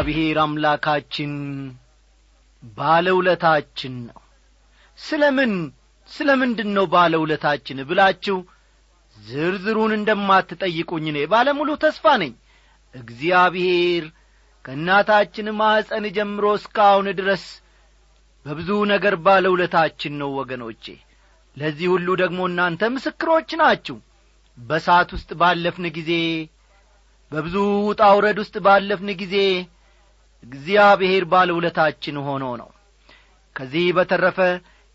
እግዚአብሔር አምላካችን ባለውለታችን ነው። ስለ ምን ስለ ምንድን ነው ባለውለታችን ብላችሁ ዝርዝሩን እንደማትጠይቁኝ እኔ ባለሙሉ ተስፋ ነኝ። እግዚአብሔር ከእናታችን ማኅፀን ጀምሮ እስካሁን ድረስ በብዙ ነገር ባለውለታችን ነው ወገኖቼ። ለዚህ ሁሉ ደግሞ እናንተ ምስክሮች ናችሁ። በሳት ውስጥ ባለፍን ጊዜ በብዙ ውጣ ውረድ ውስጥ ባለፍን ጊዜ እግዚአብሔር ባለውለታችን ሆኖ ነው። ከዚህ በተረፈ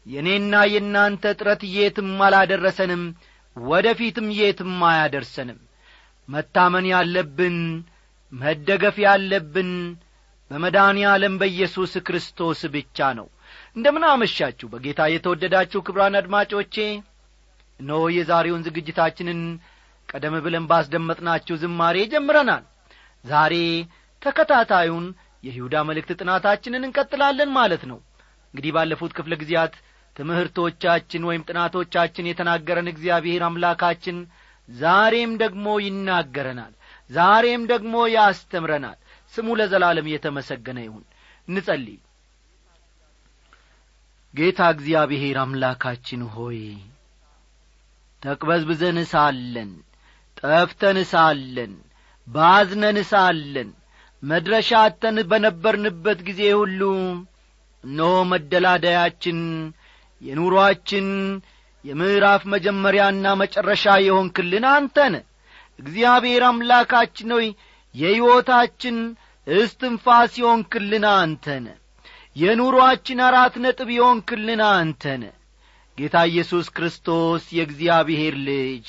የእኔና የእናንተ ጥረት የትም አላደረሰንም ወደ ፊትም የትም አያደርሰንም። መታመን ያለብን መደገፍ ያለብን በመድኃኔ ዓለም በኢየሱስ ክርስቶስ ብቻ ነው። እንደምን አመሻችሁ በጌታ የተወደዳችሁ ክብራን አድማጮቼ። እነሆ የዛሬውን ዝግጅታችንን ቀደም ብለን ባስደመጥናችሁ ዝማሬ ጀምረናል። ዛሬ ተከታታዩን የይሁዳ መልእክት ጥናታችንን እንቀጥላለን ማለት ነው። እንግዲህ ባለፉት ክፍለ ጊዜያት ትምህርቶቻችን ወይም ጥናቶቻችን የተናገረን እግዚአብሔር አምላካችን ዛሬም ደግሞ ይናገረናል ዛሬም ደግሞ ያስተምረናል። ስሙ ለዘላለም የተመሰገነ ይሁን። እንጸልይ። ጌታ እግዚአብሔር አምላካችን ሆይ ተቅበዝብዘን ሳለን ጠፍተን ሳለን ባዝነን ሳለን መድረሻተን በነበርንበት ጊዜ ሁሉ እነሆ መደላደያችን የኑሮአችን የምዕራፍ መጀመሪያና መጨረሻ የሆንክልን አንተነ እግዚአብሔር አምላካችን ሆይ የሕይወታችን እስትንፋስ የሆንክልን አንተነ የኑሮአችን አራት ነጥብ የሆንክልን አንተነ ጌታ ኢየሱስ ክርስቶስ የእግዚአብሔር ልጅ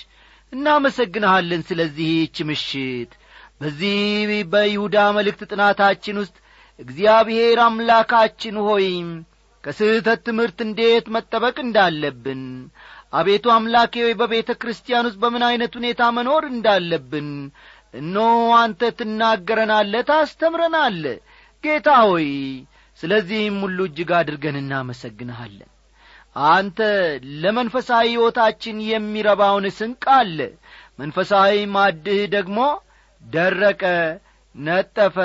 እናመሰግንሃለን ስለዚህች ምሽት በዚህ በይሁዳ መልእክት ጥናታችን ውስጥ እግዚአብሔር አምላካችን ሆይ ከስህተት ትምህርት እንዴት መጠበቅ እንዳለብን አቤቱ አምላኬ ሆይ በቤተ ክርስቲያን ውስጥ በምን ዐይነት ሁኔታ መኖር እንዳለብን እኖ አንተ ትናገረናለ ታስተምረናለ። ጌታ ሆይ ስለዚህም ሁሉ እጅግ አድርገን እናመሰግንሃለን። አንተ ለመንፈሳዊ ሕይወታችን የሚረባውን ስንቅ አለ። መንፈሳዊ ማድህ ደግሞ ደረቀ ነጠፈ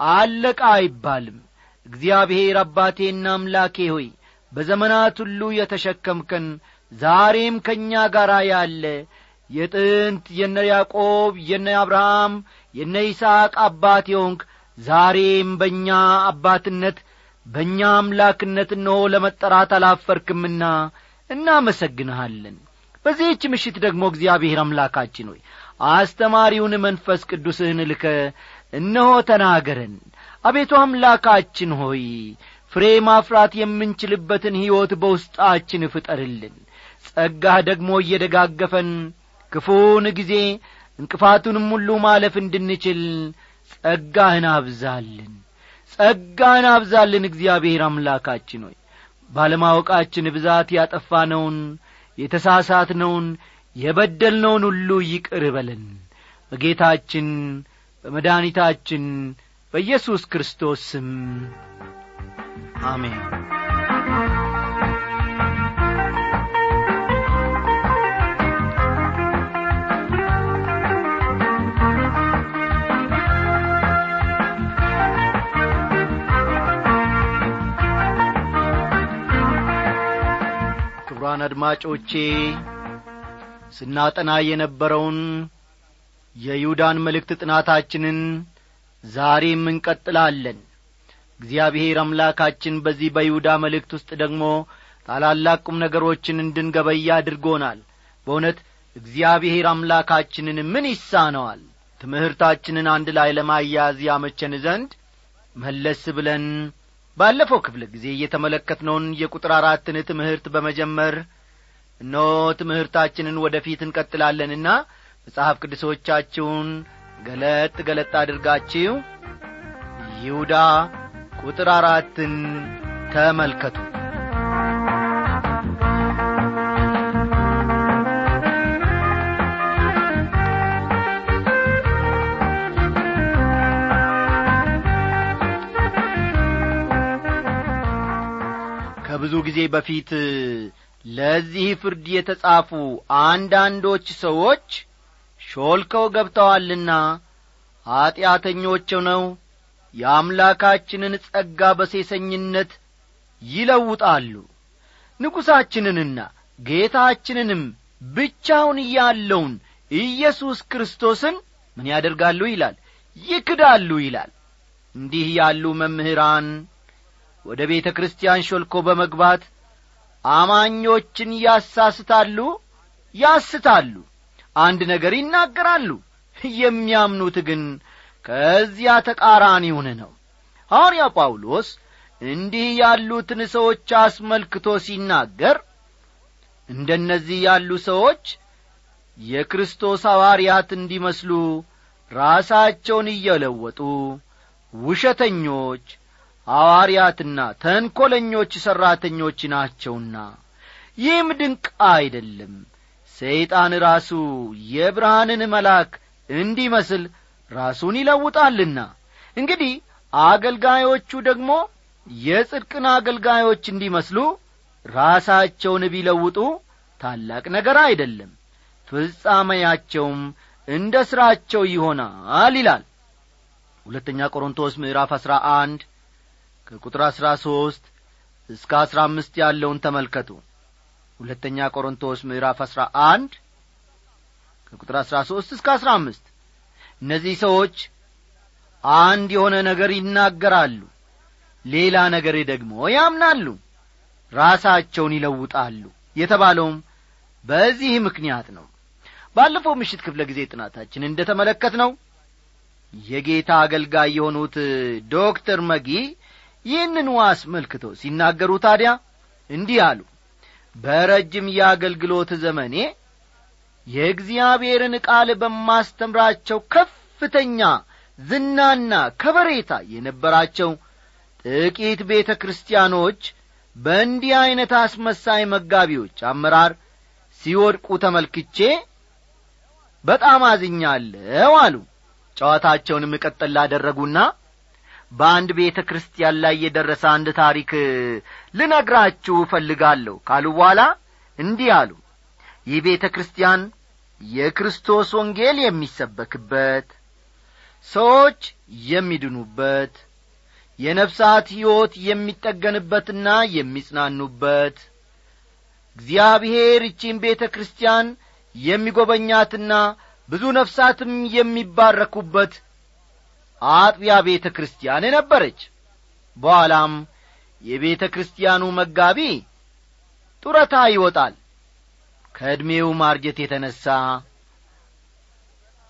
አለቃ አይባልም። እግዚአብሔር አባቴና አምላኬ ሆይ በዘመናት ሁሉ የተሸከምከን ዛሬም ከእኛ ጋር ያለ የጥንት የነ ያዕቆብ የነ አብርሃም የነ ይስሐቅ አባት የሆንክ ዛሬም በእኛ አባትነት በእኛ አምላክነት እነሆ ለመጠራት አላፈርክምና እናመሰግንሃለን። በዚህች ምሽት ደግሞ እግዚአብሔር አምላካችን ሆይ አስተማሪውን መንፈስ ቅዱስህን ልከ እነሆ ተናገረን። አቤቱ አምላካችን ሆይ ፍሬ ማፍራት የምንችልበትን ሕይወት በውስጣችን ፍጠርልን። ጸጋህ ደግሞ እየደጋገፈን ክፉን ጊዜ እንቅፋቱንም ሁሉ ማለፍ እንድንችል ጸጋህን አብዛልን። ጸጋህን አብዛልን እግዚአብሔር አምላካችን ሆይ። ባለማወቃችን ብዛት ያጠፋነውን የተሳሳትነውን የበደልነውን ሁሉ ይቅር በለን። በጌታችን በመድኃኒታችን በኢየሱስ ክርስቶስ ስም አሜን። ክቡራን አድማጮቼ ስናጠና የነበረውን የይሁዳን መልእክት ጥናታችንን ዛሬም እንቀጥላለን። እግዚአብሔር አምላካችን በዚህ በይሁዳ መልእክት ውስጥ ደግሞ ታላላቅ ቁም ነገሮችን እንድንገበያ አድርጎናል። በእውነት እግዚአብሔር አምላካችንን ምን ይሳነዋል? ትምህርታችንን አንድ ላይ ለማያዝ ያመቸን ዘንድ መለስ ብለን ባለፈው ክፍለ ጊዜ እየተመለከትነውን የቁጥር አራትን ትምህርት በመጀመር እኖ ትምህርታችንን ወደ ፊት እንቀጥላለንና መጽሐፍ ቅዱሶቻችሁን ገለጥ ገለጥ አድርጋችሁ ይሁዳ ቁጥር አራትን ተመልከቱ። ከብዙ ጊዜ በፊት ለዚህ ፍርድ የተጻፉ አንዳንዶች ሰዎች ሾልከው ገብተዋልና ኀጢአተኞች ነው የአምላካችንን ጸጋ በሴሰኝነት ይለውጣሉ። ንጉሣችንንና ጌታችንንም ብቻውን ያለውን ኢየሱስ ክርስቶስን ምን ያደርጋሉ ይላል? ይክዳሉ ይላል። እንዲህ ያሉ መምህራን ወደ ቤተ ክርስቲያን ሾልኮ በመግባት አማኞችን ያሳስታሉ? ያስታሉ። አንድ ነገር ይናገራሉ። የሚያምኑት ግን ከዚያ ተቃራኒውን ነው። ሐዋርያ ጳውሎስ እንዲህ ያሉትን ሰዎች አስመልክቶ ሲናገር እንደነዚህ ያሉ ሰዎች የክርስቶስ ሐዋርያት እንዲመስሉ ራሳቸውን እየለወጡ ውሸተኞች ሐዋርያትና ተንኰለኞች ሠራተኞች ናቸውና። ይህም ድንቅ አይደለም። ሰይጣን ራሱ የብርሃንን መልአክ እንዲመስል ራሱን ይለውጣልና። እንግዲህ አገልጋዮቹ ደግሞ የጽድቅን አገልጋዮች እንዲመስሉ ራሳቸውን ቢለውጡ ታላቅ ነገር አይደለም። ፍጻሜያቸውም እንደ ሥራቸው ይሆናል ይላል። ሁለተኛ ቆሮንቶስ ምዕራፍ አሥራ አንድ ከቁጥር አሥራ ሦስት እስከ አሥራ አምስት ያለውን ተመልከቱ። ሁለተኛ ቆሮንቶስ ምዕራፍ አሥራ አንድ ከቁጥር አሥራ ሦስት እስከ አሥራ አምስት እነዚህ ሰዎች አንድ የሆነ ነገር ይናገራሉ ሌላ ነገር ደግሞ ያምናሉ ራሳቸውን ይለውጣሉ የተባለውም በዚህ ምክንያት ነው። ባለፈው ምሽት ክፍለ ጊዜ ጥናታችን እንደ ተመለከት ነው የጌታ አገልጋይ የሆኑት ዶክተር መጊ ይህንኑ አስመልክቶ ሲናገሩ ታዲያ እንዲህ አሉ። በረጅም የአገልግሎት ዘመኔ የእግዚአብሔርን ቃል በማስተምራቸው ከፍተኛ ዝናና ከበሬታ የነበራቸው ጥቂት ቤተ ክርስቲያኖች በእንዲህ ዐይነት አስመሳይ መጋቢዎች አመራር ሲወድቁ ተመልክቼ በጣም አዝኛለሁ አሉ። ጨዋታቸውንም ቀጠል ላደረጉና በአንድ ቤተ ክርስቲያን ላይ የደረሰ አንድ ታሪክ ልነግራችሁ እፈልጋለሁ። ካሉ በኋላ እንዲህ አሉ። ይህ ቤተ ክርስቲያን የክርስቶስ ወንጌል የሚሰበክበት ሰዎች የሚድኑበት የነፍሳት ሕይወት የሚጠገንበትና የሚጽናኑበት እግዚአብሔር እቺን ቤተ ክርስቲያን የሚጐበኛትና ብዙ ነፍሳትም የሚባረኩበት አጥቢያ ቤተ ክርስቲያን ነበረች። በኋላም የቤተ ክርስቲያኑ መጋቢ ጡረታ ይወጣል። ከዕድሜው ማርጀት የተነሣ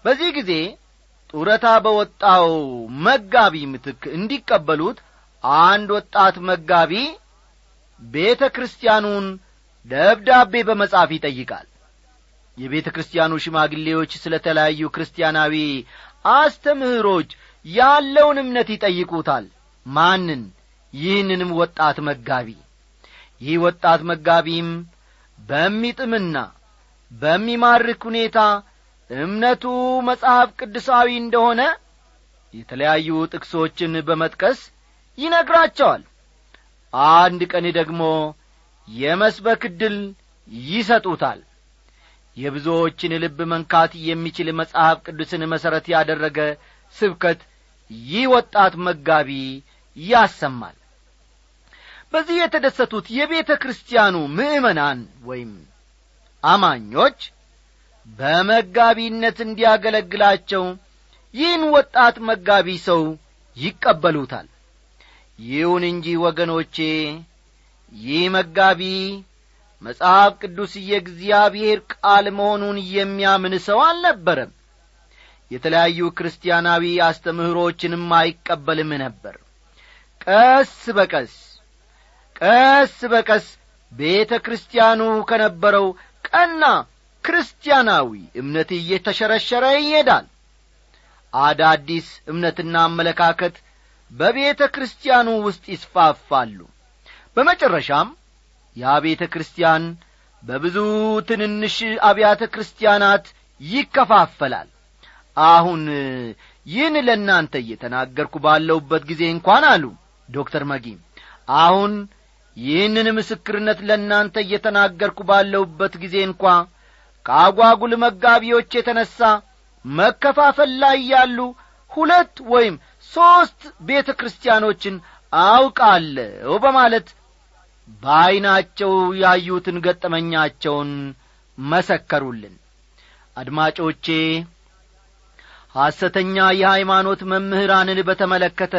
በዚህ ጊዜ ጡረታ በወጣው መጋቢ ምትክ እንዲቀበሉት አንድ ወጣት መጋቢ ቤተ ክርስቲያኑን ደብዳቤ በመጻፍ ይጠይቃል። የቤተ ክርስቲያኑ ሽማግሌዎች ስለ ተለያዩ ክርስቲያናዊ አስተምህሮች ያለውን እምነት ይጠይቁታል። ማንን? ይህንንም ወጣት መጋቢ። ይህ ወጣት መጋቢም በሚጥምና በሚማርክ ሁኔታ እምነቱ መጽሐፍ ቅዱሳዊ እንደሆነ የተለያዩ ጥቅሶችን በመጥቀስ ይነግራቸዋል። አንድ ቀን ደግሞ የመስበክ ዕድል ይሰጡታል። የብዙዎችን ልብ መንካት የሚችል መጽሐፍ ቅዱስን መሠረት ያደረገ ስብከት ይህ ወጣት መጋቢ ያሰማል። በዚህ የተደሰቱት የቤተ ክርስቲያኑ ምእመናን ወይም አማኞች በመጋቢነት እንዲያገለግላቸው ይህን ወጣት መጋቢ ሰው ይቀበሉታል። ይሁን እንጂ ወገኖቼ ይህ መጋቢ መጽሐፍ ቅዱስ የእግዚአብሔር ቃል መሆኑን የሚያምን ሰው አልነበረም የተለያዩ ክርስቲያናዊ አስተምህሮችንም አይቀበልም ነበር። ቀስ በቀስ ቀስ በቀስ ቤተ ክርስቲያኑ ከነበረው ቀና ክርስቲያናዊ እምነት እየተሸረሸረ ይሄዳል። አዳዲስ እምነትና አመለካከት በቤተ ክርስቲያኑ ውስጥ ይስፋፋሉ። በመጨረሻም ያ ቤተ ክርስቲያን በብዙ ትንንሽ አብያተ ክርስቲያናት ይከፋፈላል አሁን ይህን ለእናንተ እየተናገርኩ ባለሁበት ጊዜ እንኳን አሉ ዶክተር መጊም አሁን ይህንን ምስክርነት ለእናንተ እየተናገርኩ ባለሁበት ጊዜ እንኳ ከአጓጉል መጋቢዎች የተነሣ መከፋፈል ላይ ያሉ ሁለት ወይም ሦስት ቤተ ክርስቲያኖችን አውቃለሁ በማለት በዐይናቸው ያዩትን ገጠመኛቸውን መሰከሩልን። አድማጮቼ ሐሰተኛ የሃይማኖት መምህራንን በተመለከተ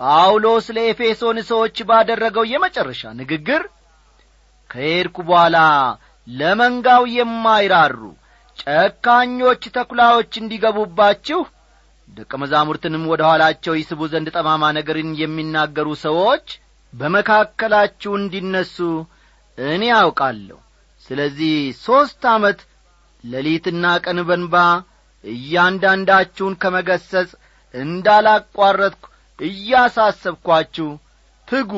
ጳውሎስ ለኤፌሶን ሰዎች ባደረገው የመጨረሻ ንግግር ከሄድኩ በኋላ ለመንጋው የማይራሩ ጨካኞች ተኩላዎች እንዲገቡባችሁ ደቀ መዛሙርትንም ወደ ኋላቸው ይስቡ ዘንድ ጠማማ ነገርን የሚናገሩ ሰዎች በመካከላችሁ እንዲነሱ እኔ አውቃለሁ። ስለዚህ ሦስት ዓመት ሌሊትና ቀን በንባ እያንዳንዳችሁን ከመገሰጽ እንዳላቋረጥኩ እያሳሰብኳችሁ ትጉ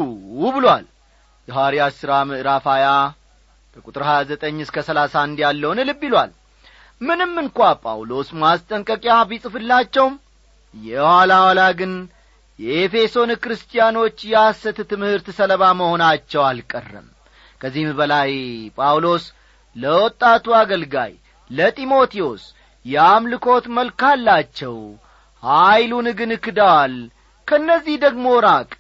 ብሏል። የሐዋርያት ሥራ ምዕራፍ ሀያ ከቁጥር ሀያ ዘጠኝ እስከ ሰላሳ አንድ ያለውን ልብ ይሏል። ምንም እንኳ ጳውሎስ ማስጠንቀቂያ ቢጽፍላቸውም የኋላ ኋላ ግን የኤፌሶን ክርስቲያኖች የሐሰት ትምህርት ሰለባ መሆናቸው አልቀረም። ከዚህም በላይ ጳውሎስ ለወጣቱ አገልጋይ ለጢሞቴዎስ የአምልኮት መልክ አላቸው። ኀይሉን ግን ክደዋል ከእነዚህ ደግሞ ራቅ።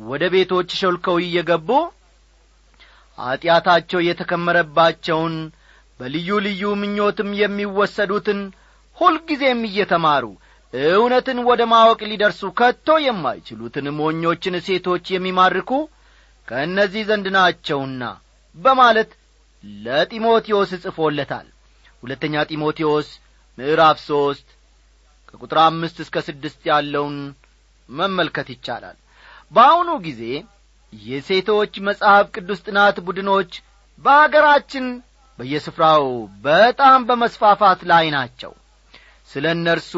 ወደ ቤቶች ሾልከው እየገቡ ኀጢአታቸው የተከመረባቸውን በልዩ ልዩ ምኞትም የሚወሰዱትን ሁልጊዜም እየተማሩ እውነትን ወደ ማወቅ ሊደርሱ ከቶ የማይችሉትን ሞኞችን ሴቶች የሚማርኩ ከእነዚህ ዘንድ ናቸውና በማለት ለጢሞቴዎስ ጽፎለታል። ሁለተኛ ጢሞቴዎስ ምዕራፍ ሦስት ከቁጥር አምስት እስከ ስድስት ያለውን መመልከት ይቻላል። በአሁኑ ጊዜ የሴቶች መጽሐፍ ቅዱስ ጥናት ቡድኖች በአገራችን በየስፍራው በጣም በመስፋፋት ላይ ናቸው። ስለ እነርሱ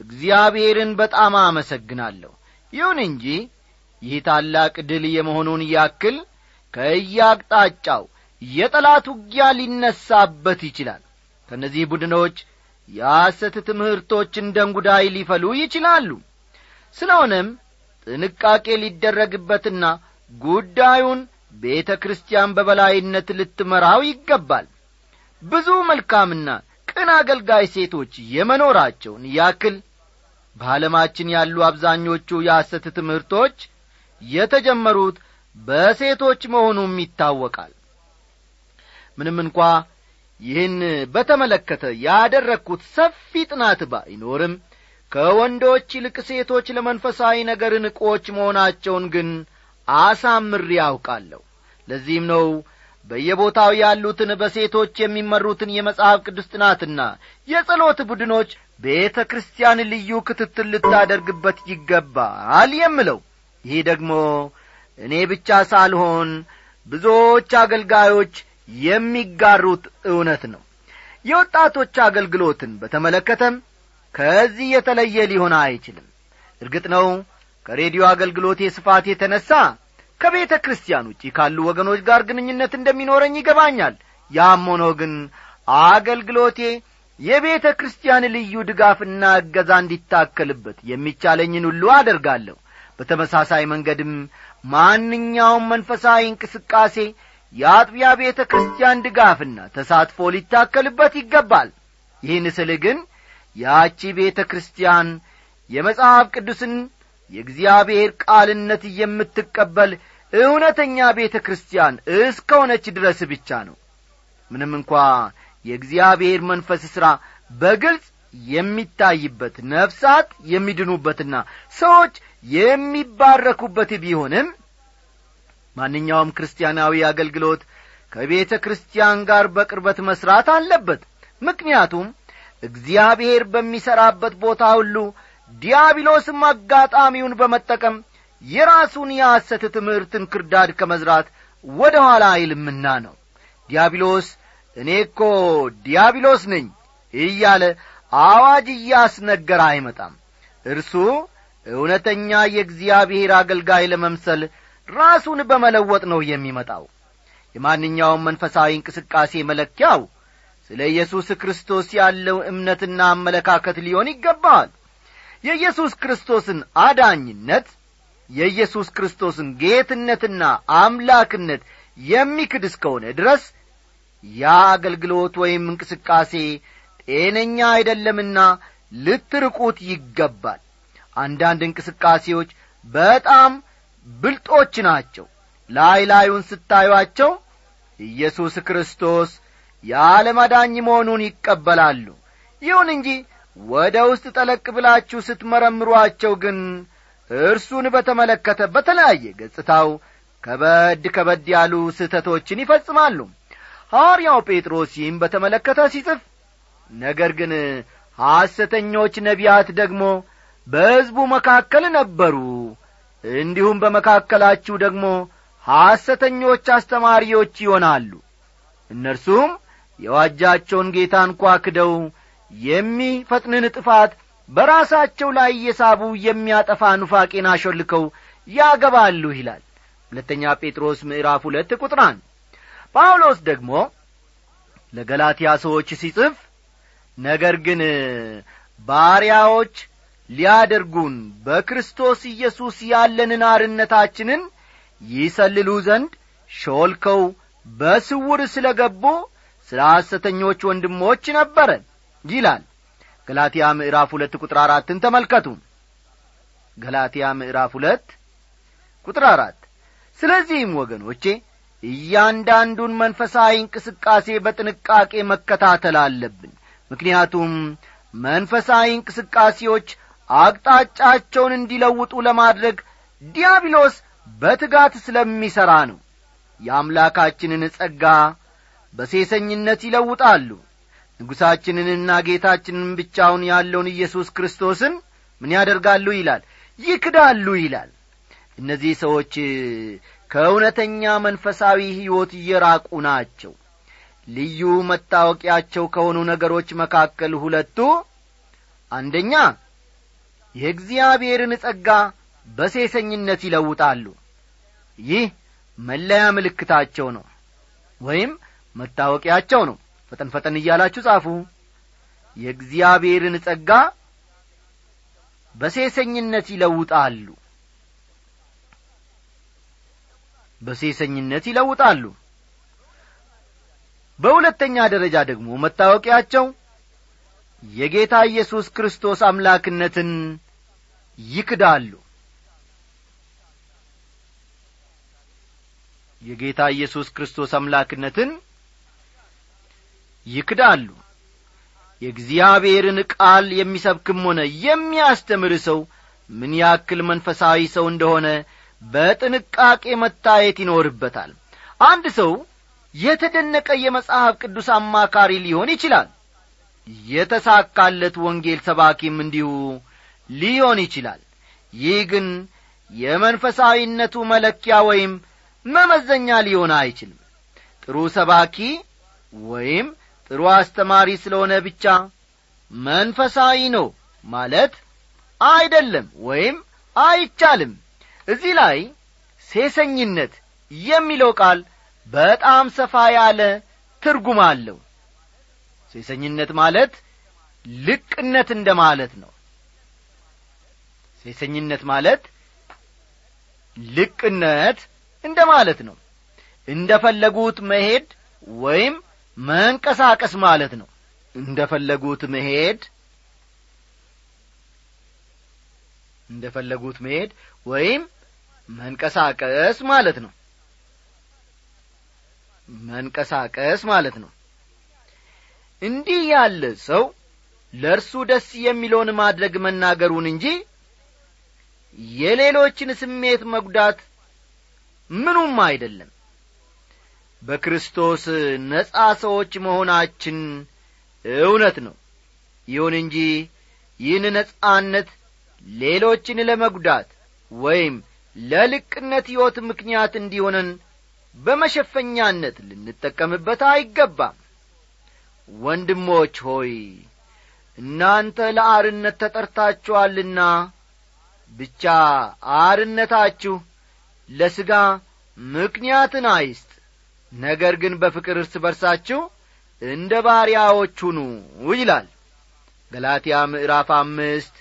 እግዚአብሔርን በጣም አመሰግናለሁ። ይሁን እንጂ ይህ ታላቅ ድል የመሆኑን ያክል ከእያቅጣጫው የጠላት ውጊያ ሊነሳበት ይችላል። ከእነዚህ ቡድኖች የሐሰት ትምህርቶች እንደ እንጉዳይ ሊፈሉ ይችላሉ። ስለሆነም ጥንቃቄ ሊደረግበትና ጉዳዩን ቤተ ክርስቲያን በበላይነት ልትመራው ይገባል። ብዙ መልካምና ቅን አገልጋይ ሴቶች የመኖራቸውን ያክል በዓለማችን ያሉ አብዛኞቹ የሐሰት ትምህርቶች የተጀመሩት በሴቶች መሆኑም ይታወቃል። ምንም እንኳ ይህን በተመለከተ ያደረግኩት ሰፊ ጥናት ባይኖርም ከወንዶች ይልቅ ሴቶች ለመንፈሳዊ ነገር ንቆች መሆናቸውን ግን አሳምሬ ያውቃለሁ ለዚህም ነው በየቦታው ያሉትን በሴቶች የሚመሩትን የመጽሐፍ ቅዱስ ጥናትና የጸሎት ቡድኖች ቤተ ክርስቲያን ልዩ ክትትል ልታደርግበት ይገባል የምለው። ይህ ደግሞ እኔ ብቻ ሳልሆን ብዙዎች አገልጋዮች የሚጋሩት እውነት ነው። የወጣቶች አገልግሎትን በተመለከተም ከዚህ የተለየ ሊሆን አይችልም። እርግጥ ነው ከሬዲዮ አገልግሎቴ ስፋት የተነሣ ከቤተ ክርስቲያን ውጪ ካሉ ወገኖች ጋር ግንኙነት እንደሚኖረኝ ይገባኛል። ያም ሆኖ ግን አገልግሎቴ የቤተ ክርስቲያን ልዩ ድጋፍና እገዛ እንዲታከልበት የሚቻለኝን ሁሉ አደርጋለሁ። በተመሳሳይ መንገድም ማንኛውም መንፈሳዊ እንቅስቃሴ የአጥቢያ ቤተ ክርስቲያን ድጋፍና ተሳትፎ ሊታከልበት ይገባል። ይህን ስል ግን ያቺ ቤተ ክርስቲያን የመጽሐፍ ቅዱስን የእግዚአብሔር ቃልነት የምትቀበል እውነተኛ ቤተ ክርስቲያን እስከሆነች ድረስ ብቻ ነው። ምንም እንኳ የእግዚአብሔር መንፈስ ሥራ በግልጽ የሚታይበት ነፍሳት የሚድኑበትና ሰዎች የሚባረኩበት ቢሆንም ማንኛውም ክርስቲያናዊ አገልግሎት ከቤተ ክርስቲያን ጋር በቅርበት መሥራት አለበት። ምክንያቱም እግዚአብሔር በሚሠራበት ቦታ ሁሉ ዲያብሎስም አጋጣሚውን በመጠቀም የራሱን የሐሰት ትምህርትን ክርዳድ ከመዝራት ወደ ኋላ አይልምና ነው። ዲያብሎስ እኔ እኮ ዲያብሎስ ነኝ እያለ አዋጅ እያስነገረ አይመጣም። እርሱ እውነተኛ የእግዚአብሔር አገልጋይ ለመምሰል ራሱን በመለወጥ ነው የሚመጣው። የማንኛውም መንፈሳዊ እንቅስቃሴ መለኪያው ስለ ኢየሱስ ክርስቶስ ያለው እምነትና አመለካከት ሊሆን ይገባዋል የኢየሱስ ክርስቶስን አዳኝነት የኢየሱስ ክርስቶስን ጌትነትና አምላክነት የሚክድ እስከሆነ ድረስ ያ አገልግሎት ወይም እንቅስቃሴ ጤነኛ አይደለምና ልትርቁት ይገባል። አንዳንድ እንቅስቃሴዎች በጣም ብልጦች ናቸው። ላይ ላዩን ስታዩአቸው ኢየሱስ ክርስቶስ የዓለም አዳኝ መሆኑን ይቀበላሉ። ይሁን እንጂ ወደ ውስጥ ጠለቅ ብላችሁ ስትመረምሯቸው ግን እርሱን በተመለከተ በተለያየ ገጽታው ከበድ ከበድ ያሉ ስህተቶችን ይፈጽማሉ። ሐዋርያው ጴጥሮስ ይህም በተመለከተ ሲጽፍ ነገር ግን ሐሰተኞች ነቢያት ደግሞ በሕዝቡ መካከል ነበሩ እንዲሁም በመካከላችሁ ደግሞ ሐሰተኞች አስተማሪዎች ይሆናሉ። እነርሱም የዋጃቸውን ጌታ እንኳ ክደው የሚፈጥንን ጥፋት በራሳቸው ላይ እየሳቡ የሚያጠፋ ኑፋቄን አሾልከው ያገባሉ ይላል። ሁለተኛ ጴጥሮስ ምዕራፍ ሁለት ቁጥር አንድ ጳውሎስ ደግሞ ለገላትያ ሰዎች ሲጽፍ ነገር ግን ባሪያዎች ሊያደርጉን በክርስቶስ ኢየሱስ ያለንን አርነታችንን ይሰልሉ ዘንድ ሾልከው በስውር ስለ ገቡ ስለ ሐሰተኞች ወንድሞች ነበረ ይላል። ገላትያ ምዕራፍ ሁለት ቁጥር አራትን ተመልከቱ። ገላትያ ምዕራፍ ሁለት ቁጥር አራት ስለዚህም ወገኖቼ እያንዳንዱን መንፈሳዊ እንቅስቃሴ በጥንቃቄ መከታተል አለብን። ምክንያቱም መንፈሳዊ እንቅስቃሴዎች አቅጣጫቸውን እንዲለውጡ ለማድረግ ዲያብሎስ በትጋት ስለሚሠራ ነው። የአምላካችንን ጸጋ በሴሰኝነት ይለውጣሉ። ንጉሣችንንና ጌታችንን ብቻውን ያለውን ኢየሱስ ክርስቶስን ምን ያደርጋሉ ይላል? ይክዳሉ ይላል። እነዚህ ሰዎች ከእውነተኛ መንፈሳዊ ሕይወት እየራቁ ናቸው። ልዩ መታወቂያቸው ከሆኑ ነገሮች መካከል ሁለቱ አንደኛ የእግዚአብሔርን ጸጋ በሴሰኝነት ይለውጣሉ። ይህ መለያ ምልክታቸው ነው ወይም መታወቂያቸው ነው። ፈጠን ፈጠን እያላችሁ ጻፉ። የእግዚአብሔርን ጸጋ በሴሰኝነት ይለውጣሉ። በሴሰኝነት ይለውጣሉ። በሁለተኛ ደረጃ ደግሞ መታወቂያቸው የጌታ ኢየሱስ ክርስቶስ አምላክነትን ይክዳሉ። የጌታ ኢየሱስ ክርስቶስ አምላክነትን ይክዳሉ። የእግዚአብሔርን ቃል የሚሰብክም ሆነ የሚያስተምር ሰው ምን ያክል መንፈሳዊ ሰው እንደሆነ በጥንቃቄ መታየት ይኖርበታል። አንድ ሰው የተደነቀ የመጽሐፍ ቅዱስ አማካሪ ሊሆን ይችላል። የተሳካለት ወንጌል ሰባኪም እንዲሁ ሊሆን ይችላል። ይህ ግን የመንፈሳዊነቱ መለኪያ ወይም መመዘኛ ሊሆን አይችልም። ጥሩ ሰባኪ ወይም ጥሩ አስተማሪ ስለሆነ ብቻ መንፈሳዊ ነው ማለት አይደለም ወይም አይቻልም። እዚህ ላይ ሴሰኝነት የሚለው ቃል በጣም ሰፋ ያለ ትርጉም አለው። ሴሰኝነት ማለት ልቅነት እንደ ማለት ነው ሴሰኝነት ማለት ልቅነት እንደ ማለት ነው። እንደ ፈለጉት መሄድ ወይም መንቀሳቀስ ማለት ነው። እንደ ፈለጉት መሄድ እንደ ፈለጉት መሄድ ወይም መንቀሳቀስ ማለት ነው። መንቀሳቀስ ማለት ነው። እንዲህ ያለ ሰው ለእርሱ ደስ የሚለውን ማድረግ መናገሩን እንጂ የሌሎችን ስሜት መጉዳት ምኑም አይደለም። በክርስቶስ ነጻ ሰዎች መሆናችን እውነት ነው። ይሁን እንጂ ይህን ነጻነት ሌሎችን ለመጉዳት ወይም ለልቅነት ሕይወት ምክንያት እንዲሆነን በመሸፈኛነት ልንጠቀምበት አይገባም። ወንድሞች ሆይ እናንተ ለአርነት ተጠርታችኋልና ብቻ አርነታችሁ ለሥጋ ምክንያትን አይስጥ። ነገር ግን በፍቅር እርስ በርሳችሁ እንደ ባሪያዎች ሁኑ ይላል ገላትያ ምዕራፍ አምስት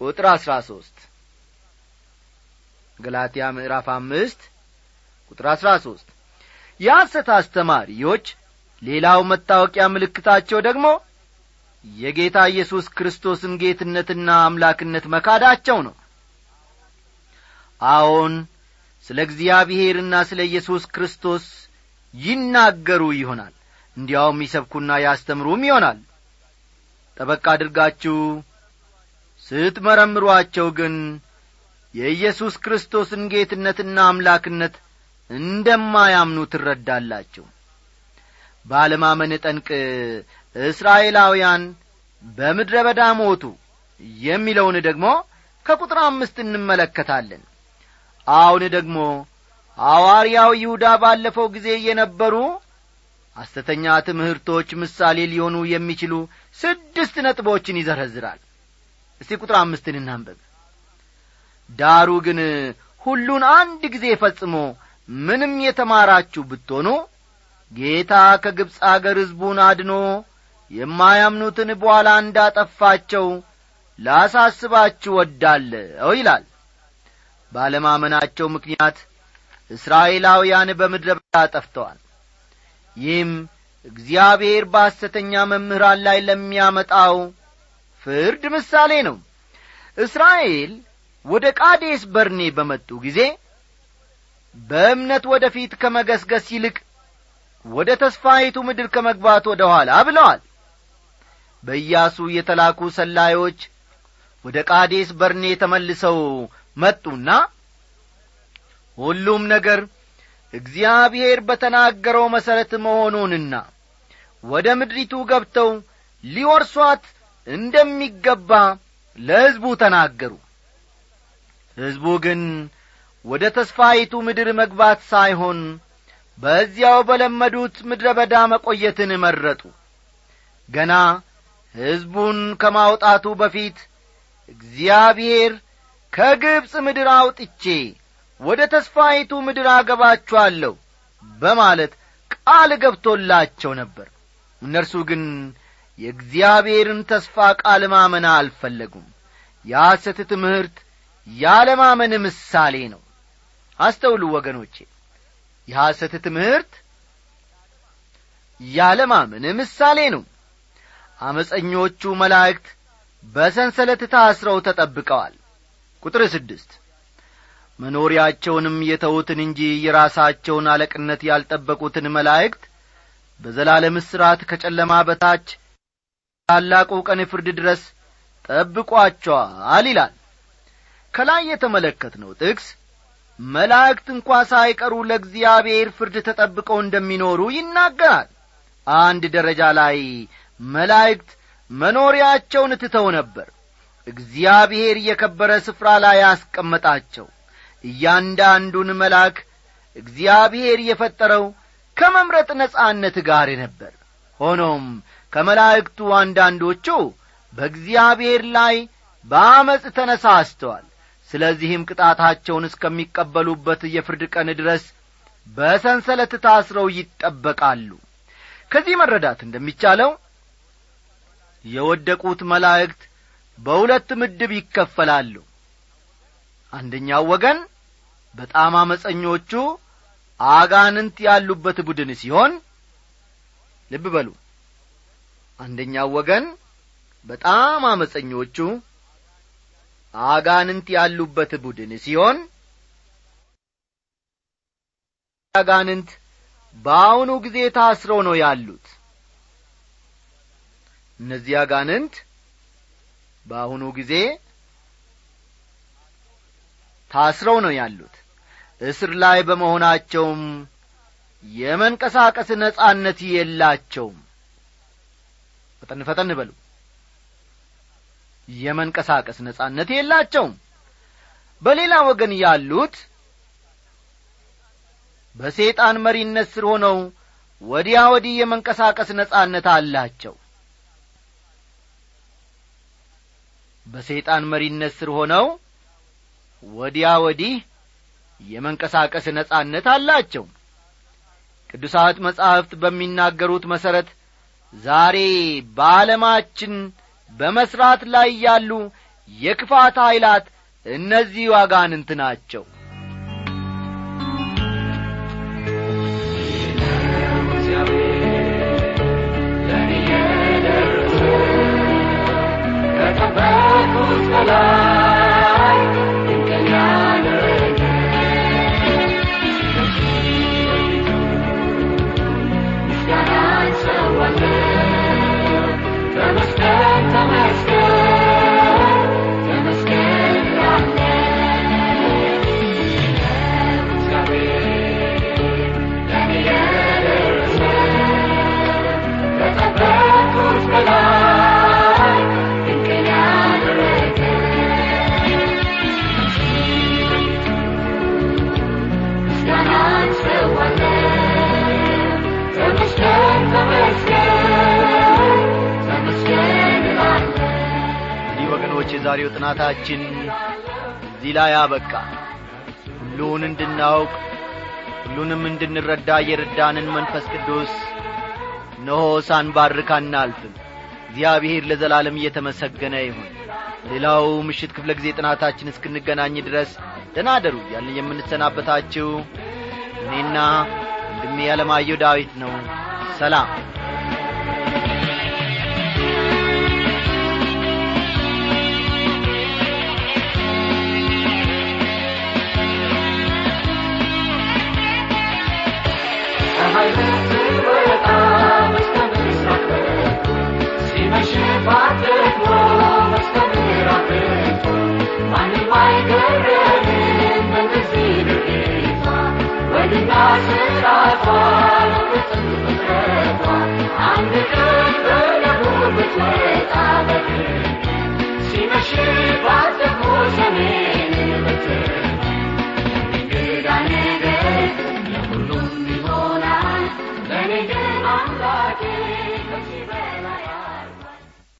ቁጥር አሥራ ሦስት ገላትያ ምዕራፍ አምስት ቁጥር አሥራ ሦስት የሐሰት አስተማሪዎች ሌላው መታወቂያ ምልክታቸው ደግሞ የጌታ ኢየሱስ ክርስቶስን ጌትነትና አምላክነት መካዳቸው ነው። አዎን ስለ እግዚአብሔርና ስለ ኢየሱስ ክርስቶስ ይናገሩ ይሆናል። እንዲያውም ይሰብኩና ያስተምሩም ይሆናል። ጠበቅ አድርጋችሁ ስትመረምሯቸው ግን የኢየሱስ ክርስቶስን ጌትነትና አምላክነት እንደማያምኑ ትረዳላችሁ ባለማመን ጠንቅ እስራኤላውያን በምድረ በዳ ሞቱ የሚለውን ደግሞ ከቁጥር አምስት እንመለከታለን። አሁን ደግሞ ሐዋርያው ይሁዳ ባለፈው ጊዜ የነበሩ ሐሰተኛ ትምህርቶች ምሳሌ ሊሆኑ የሚችሉ ስድስት ነጥቦችን ይዘረዝራል። እስቲ ቁጥር አምስትን እናንበብ ዳሩ ግን ሁሉን አንድ ጊዜ ፈጽሞ ምንም የተማራችሁ ብትሆኑ ጌታ ከግብፅ አገር ሕዝቡን አድኖ የማያምኑትን በኋላ እንዳጠፋቸው ላሳስባችሁ ወዳለሁ ይላል። ባለማመናቸው ምክንያት እስራኤላውያን በምድረ በዳ ጠፍተዋል። ይህም እግዚአብሔር በሐሰተኛ መምህራን ላይ ለሚያመጣው ፍርድ ምሳሌ ነው። እስራኤል ወደ ቃዴስ በርኔ በመጡ ጊዜ በእምነት ወደ ፊት ከመገስገስ ይልቅ ወደ ተስፋይቱ ምድር ከመግባት ወደ ኋላ ብለዋል። በኢያሱ የተላኩ ሰላዮች ወደ ቃዴስ በርኔ ተመልሰው መጡና ሁሉም ነገር እግዚአብሔር በተናገረው መሠረት መሆኑንና ወደ ምድሪቱ ገብተው ሊወርሷት እንደሚገባ ለሕዝቡ ተናገሩ። ሕዝቡ ግን ወደ ተስፋይቱ ምድር መግባት ሳይሆን በዚያው በለመዱት ምድረ በዳ መቈየትን መረጡ። ገና ሕዝቡን ከማውጣቱ በፊት እግዚአብሔር ከግብፅ ምድር አውጥቼ ወደ ተስፋይቱ ምድር አገባችኋለሁ በማለት ቃል ገብቶላቸው ነበር። እነርሱ ግን የእግዚአብሔርን ተስፋ ቃል ማመን አልፈለጉም። የሐሰት ትምህርት ያለማመን ምሳሌ ነው። አስተውሉ ወገኖቼ የሐሰት ትምህርት? ያለማመን ምሳሌ ነው። አመፀኞቹ መላእክት በሰንሰለት ታስረው ተጠብቀዋል። ቁጥር ስድስት መኖሪያቸውንም የተዉትን እንጂ የራሳቸውን አለቅነት ያልጠበቁትን መላእክት በዘላለም እስራት ከጨለማ በታች ታላቁ ቀን ፍርድ ድረስ ጠብቋቸዋል ይላል። ከላይ የተመለከትነው ጥቅስ መላእክት እንኳ ሳይቀሩ ለእግዚአብሔር ፍርድ ተጠብቀው እንደሚኖሩ ይናገራል። አንድ ደረጃ ላይ መላእክት መኖሪያቸውን ትተው ነበር። እግዚአብሔር የከበረ ስፍራ ላይ ያስቀመጣቸው እያንዳንዱን መልአክ እግዚአብሔር የፈጠረው ከመምረጥ ነጻነት ጋር ነበር። ሆኖም ከመላእክቱ አንዳንዶቹ በእግዚአብሔር ላይ በአመፅ ተነሳስተዋል ስለዚህም ቅጣታቸውን እስከሚቀበሉበት የፍርድ ቀን ድረስ በሰንሰለት ታስረው ይጠበቃሉ። ከዚህ መረዳት እንደሚቻለው የወደቁት መላእክት በሁለት ምድብ ይከፈላሉ። አንደኛው ወገን በጣም አመፀኞቹ አጋንንት ያሉበት ቡድን ሲሆን ልብ በሉ። አንደኛው ወገን በጣም አመፀኞቹ አጋንንት ያሉበት ቡድን ሲሆን አጋንንት በአሁኑ ጊዜ ታስረው ነው ያሉት። እነዚህ አጋንንት በአሁኑ ጊዜ ታስረው ነው ያሉት። እስር ላይ በመሆናቸውም የመንቀሳቀስ ነጻነት የላቸውም። ፈጠን ፈጠን በሉ የመንቀሳቀስ ነጻነት የላቸውም። በሌላ ወገን ያሉት በሰይጣን መሪነት ስር ሆነው ወዲያ ወዲህ የመንቀሳቀስ ነጻነት አላቸው። በሰይጣን መሪነት ስር ሆነው ወዲያ ወዲህ የመንቀሳቀስ ነጻነት አላቸው። ቅዱሳት መጻሕፍት በሚናገሩት መሠረት ዛሬ በዓለማችን በመሥራት ላይ ያሉ የክፋት ኀይላት እነዚህ ዋጋንንት ናቸው ጥናታችን እዚህ ላይ አበቃ። ሁሉን እንድናውቅ ሁሉንም እንድንረዳ የረዳንን መንፈስ ቅዱስ እነሆ ሳንባርክ አናልፍም። እግዚአብሔር ለዘላለም እየተመሰገነ ይሁን። ሌላው ምሽት ክፍለ ጊዜ ጥናታችን እስክንገናኝ ድረስ ደናደሩ ያለን የምንሰናበታችሁ እኔና ወንድሜ ያለማየሁ ዳዊት ነው። ሰላም She bought the horse and in the turn. እኔ አምላኬ ከሺ በላይ